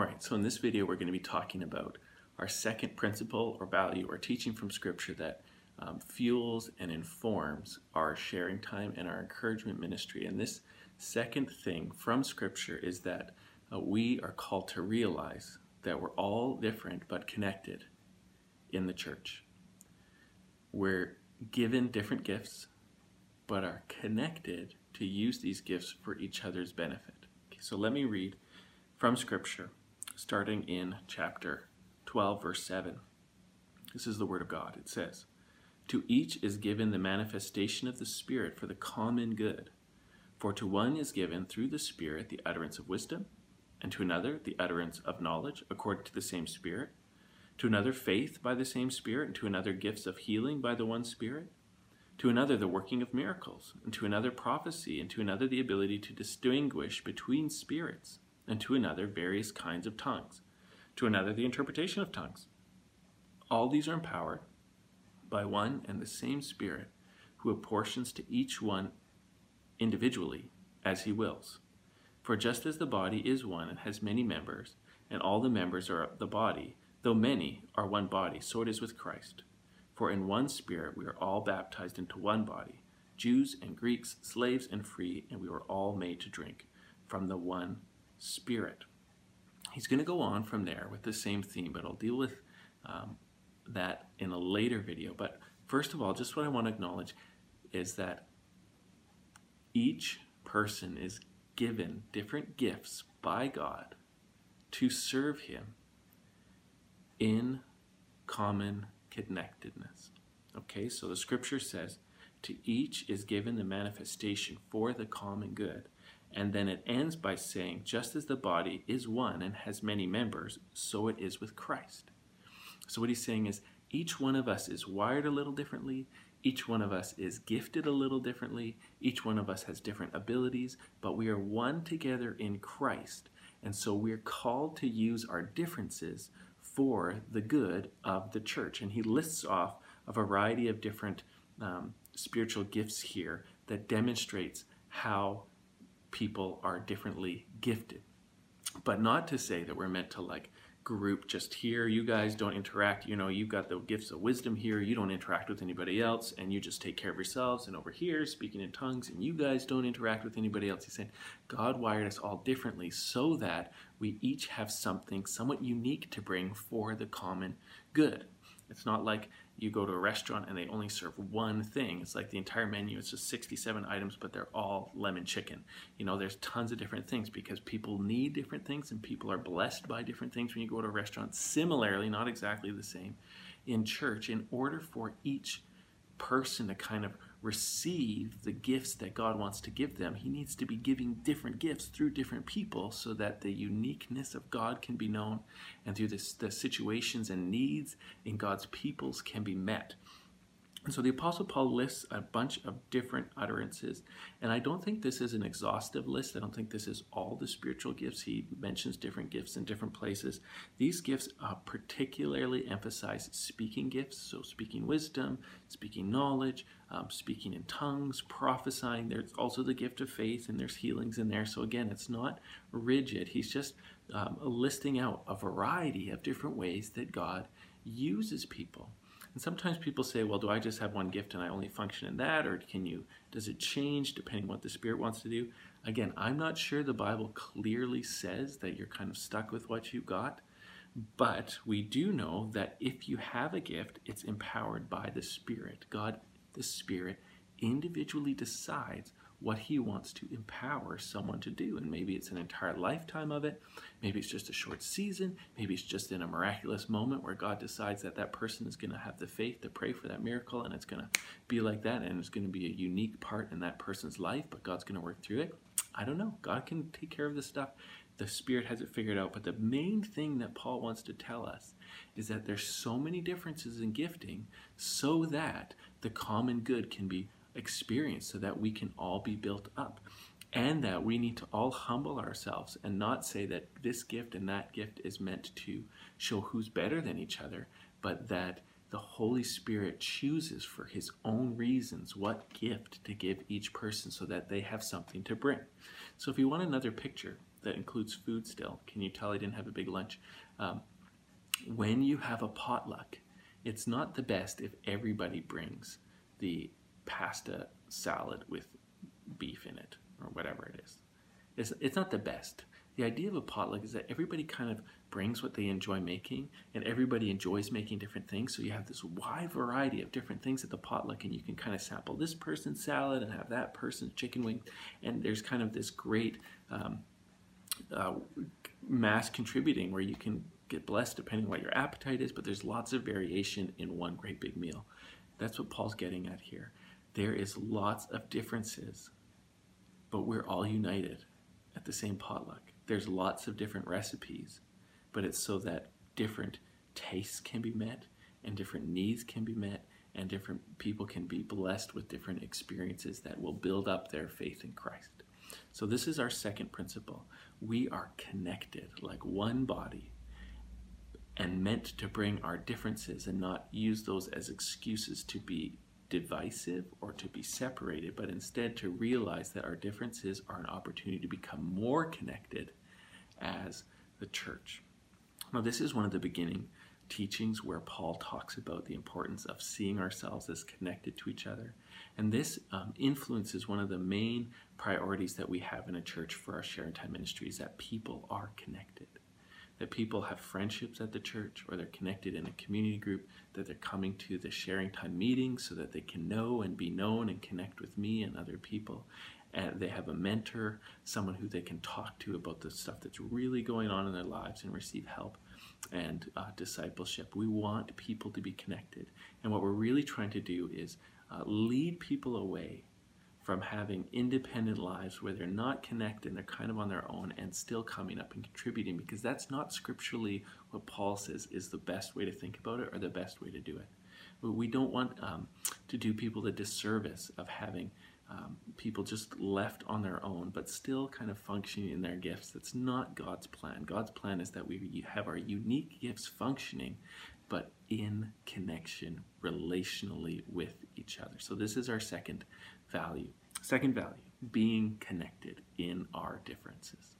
All right, so in this video, we're going to be talking about our second principle or value or teaching from Scripture that um, fuels and informs our sharing time and our encouragement ministry. And this second thing from Scripture is that uh, we are called to realize that we're all different but connected in the church. We're given different gifts, but are connected to use these gifts for each other's benefit. Okay, so let me read from Scripture, starting in chapter 12, verse 7. This is the Word of God. It says, To each is given the manifestation of the Spirit for the common good. For to one is given through the Spirit the utterance of wisdom, and to another the utterance of knowledge according to the same Spirit, to another faith by the same Spirit, and to another gifts of healing by the one Spirit, to another the working of miracles, and to another prophecy, and to another the ability to distinguish between spirits and to another various kinds of tongues, to another the interpretation of tongues. All these are empowered by one and the same Spirit, who apportions to each one individually as he wills. For just as the body is one and has many members, and all the members are the body, though many are one body, so it is with Christ. For in one Spirit we are all baptized into one body, Jews and Greeks, slaves and free, and we were all made to drink from the one spirit. He's going to go on from there with the same theme, but I'll deal with um, that in a later video. But first of all, just what I want to acknowledge is that each person is given different gifts by God to serve Him in common connectedness. Okay, so the scripture says, to each is given the manifestation for the common good. And then it ends by saying, just as the body is one and has many members, so it is with Christ. So, what he's saying is, each one of us is wired a little differently. Each one of us is gifted a little differently. Each one of us has different abilities, but we are one together in Christ. And so we're called to use our differences for the good of the church. And he lists off a variety of different um, spiritual gifts here that demonstrates how people are differently gifted. But not to say that we're meant to like group just here. You guys don't interact. You know, you've got the gifts of wisdom here. You don't interact with anybody else, and you just take care of yourselves. And over here, speaking in tongues, and you guys don't interact with anybody else. He's saying God wired us all differently so that we each have something somewhat unique to bring for the common good. It's not like you go to a restaurant and they only serve one thing. It's like the entire menu, it's just 67 items, but they're all lemon chicken. You know, there's tons of different things because people need different things and people are blessed by different things when you go to a restaurant. Similarly, not exactly the same in church, in order for each person to kind of receive the gifts that God wants to give them, he needs to be giving different gifts through different people so that the uniqueness of God can be known and through this, the situations and needs in God's peoples can be met. And so the Apostle Paul lists a bunch of different utterances. And I don't think this is an exhaustive list. I don't think this is all the spiritual gifts. He mentions different gifts in different places. These gifts uh, particularly emphasize speaking gifts, so speaking wisdom, speaking knowledge, um, speaking in tongues, prophesying. There's also the gift of faith, and there's healings in there. So again, it's not rigid. He's just um, listing out a variety of different ways that God uses people. And sometimes people say, well, do I just have one gift and I only function in that? Or can you, does it change depending what the Spirit wants to do? Again, I'm not sure the Bible clearly says that you're kind of stuck with what you've got. But we do know that if you have a gift, it's empowered by the Spirit. God, the Spirit, individually decides what he wants to empower someone to do. And maybe it's an entire lifetime of it. Maybe it's just a short season. Maybe it's just in a miraculous moment where God decides that that person is going to have the faith to pray for that miracle and it's going to be like that and it's going to be a unique part in that person's life, but God's going to work through it. I don't know. God can take care of this stuff. The Spirit has it figured out. But the main thing that Paul wants to tell us is that there's so many differences in gifting so that the common good can be experience so that we can all be built up. And that we need to all humble ourselves and not say that this gift and that gift is meant to show who's better than each other, but that the Holy Spirit chooses for his own reasons what gift to give each person so that they have something to bring. So if you want another picture that includes food still. Can you tell I didn't have a big lunch? Um, when you have a potluck, it's not the best if everybody brings the pasta salad with beef in it or whatever it is. It's, it's not the best. The idea of a potluck is that everybody kind of brings what they enjoy making and everybody enjoys making different things. So you have this wide variety of different things at the potluck and you can kind of sample this person's salad and have that person's chicken wing. And there's kind of this great um, uh, mass contributing where you can get blessed depending on what your appetite is, but there's lots of variation in one great big meal. That's what Paul's getting at here. There is lots of differences, but we're all united at the same potluck. There's lots of different recipes, but it's so that different tastes can be met and different needs can be met and different people can be blessed with different experiences that will build up their faith in Christ. So, this is our second principle. We are connected like one body and meant to bring our differences and not use those as excuses to be divisive or to be separated, but instead to realize that our differences are an opportunity to become more connected as the church. Now, this is one of the beginning teachings where Paul talks about the importance of seeing ourselves as connected to each other. And this um, influences one of the main priorities that we have in a church for our share sharing time ministry is that people are connected that people have friendships at the church or they're connected in a community group, that they're coming to the sharing time meetings so that they can know and be known and connect with me and other people. And they have a mentor, someone who they can talk to about the stuff that's really going on in their lives and receive help and uh, discipleship. We want people to be connected. And what we're really trying to do is uh, lead people away from having independent lives where they're not connected, they're kind of on their own and still coming up and contributing because that's not scripturally what Paul says is the best way to think about it or the best way to do it. We don't want um, to do people the disservice of having um, people just left on their own, but still kind of functioning in their gifts. That's not God's plan. God's plan is that we have our unique gifts functioning, but in connection relationally with each other. So, this is our second value. Second value, being connected in our differences.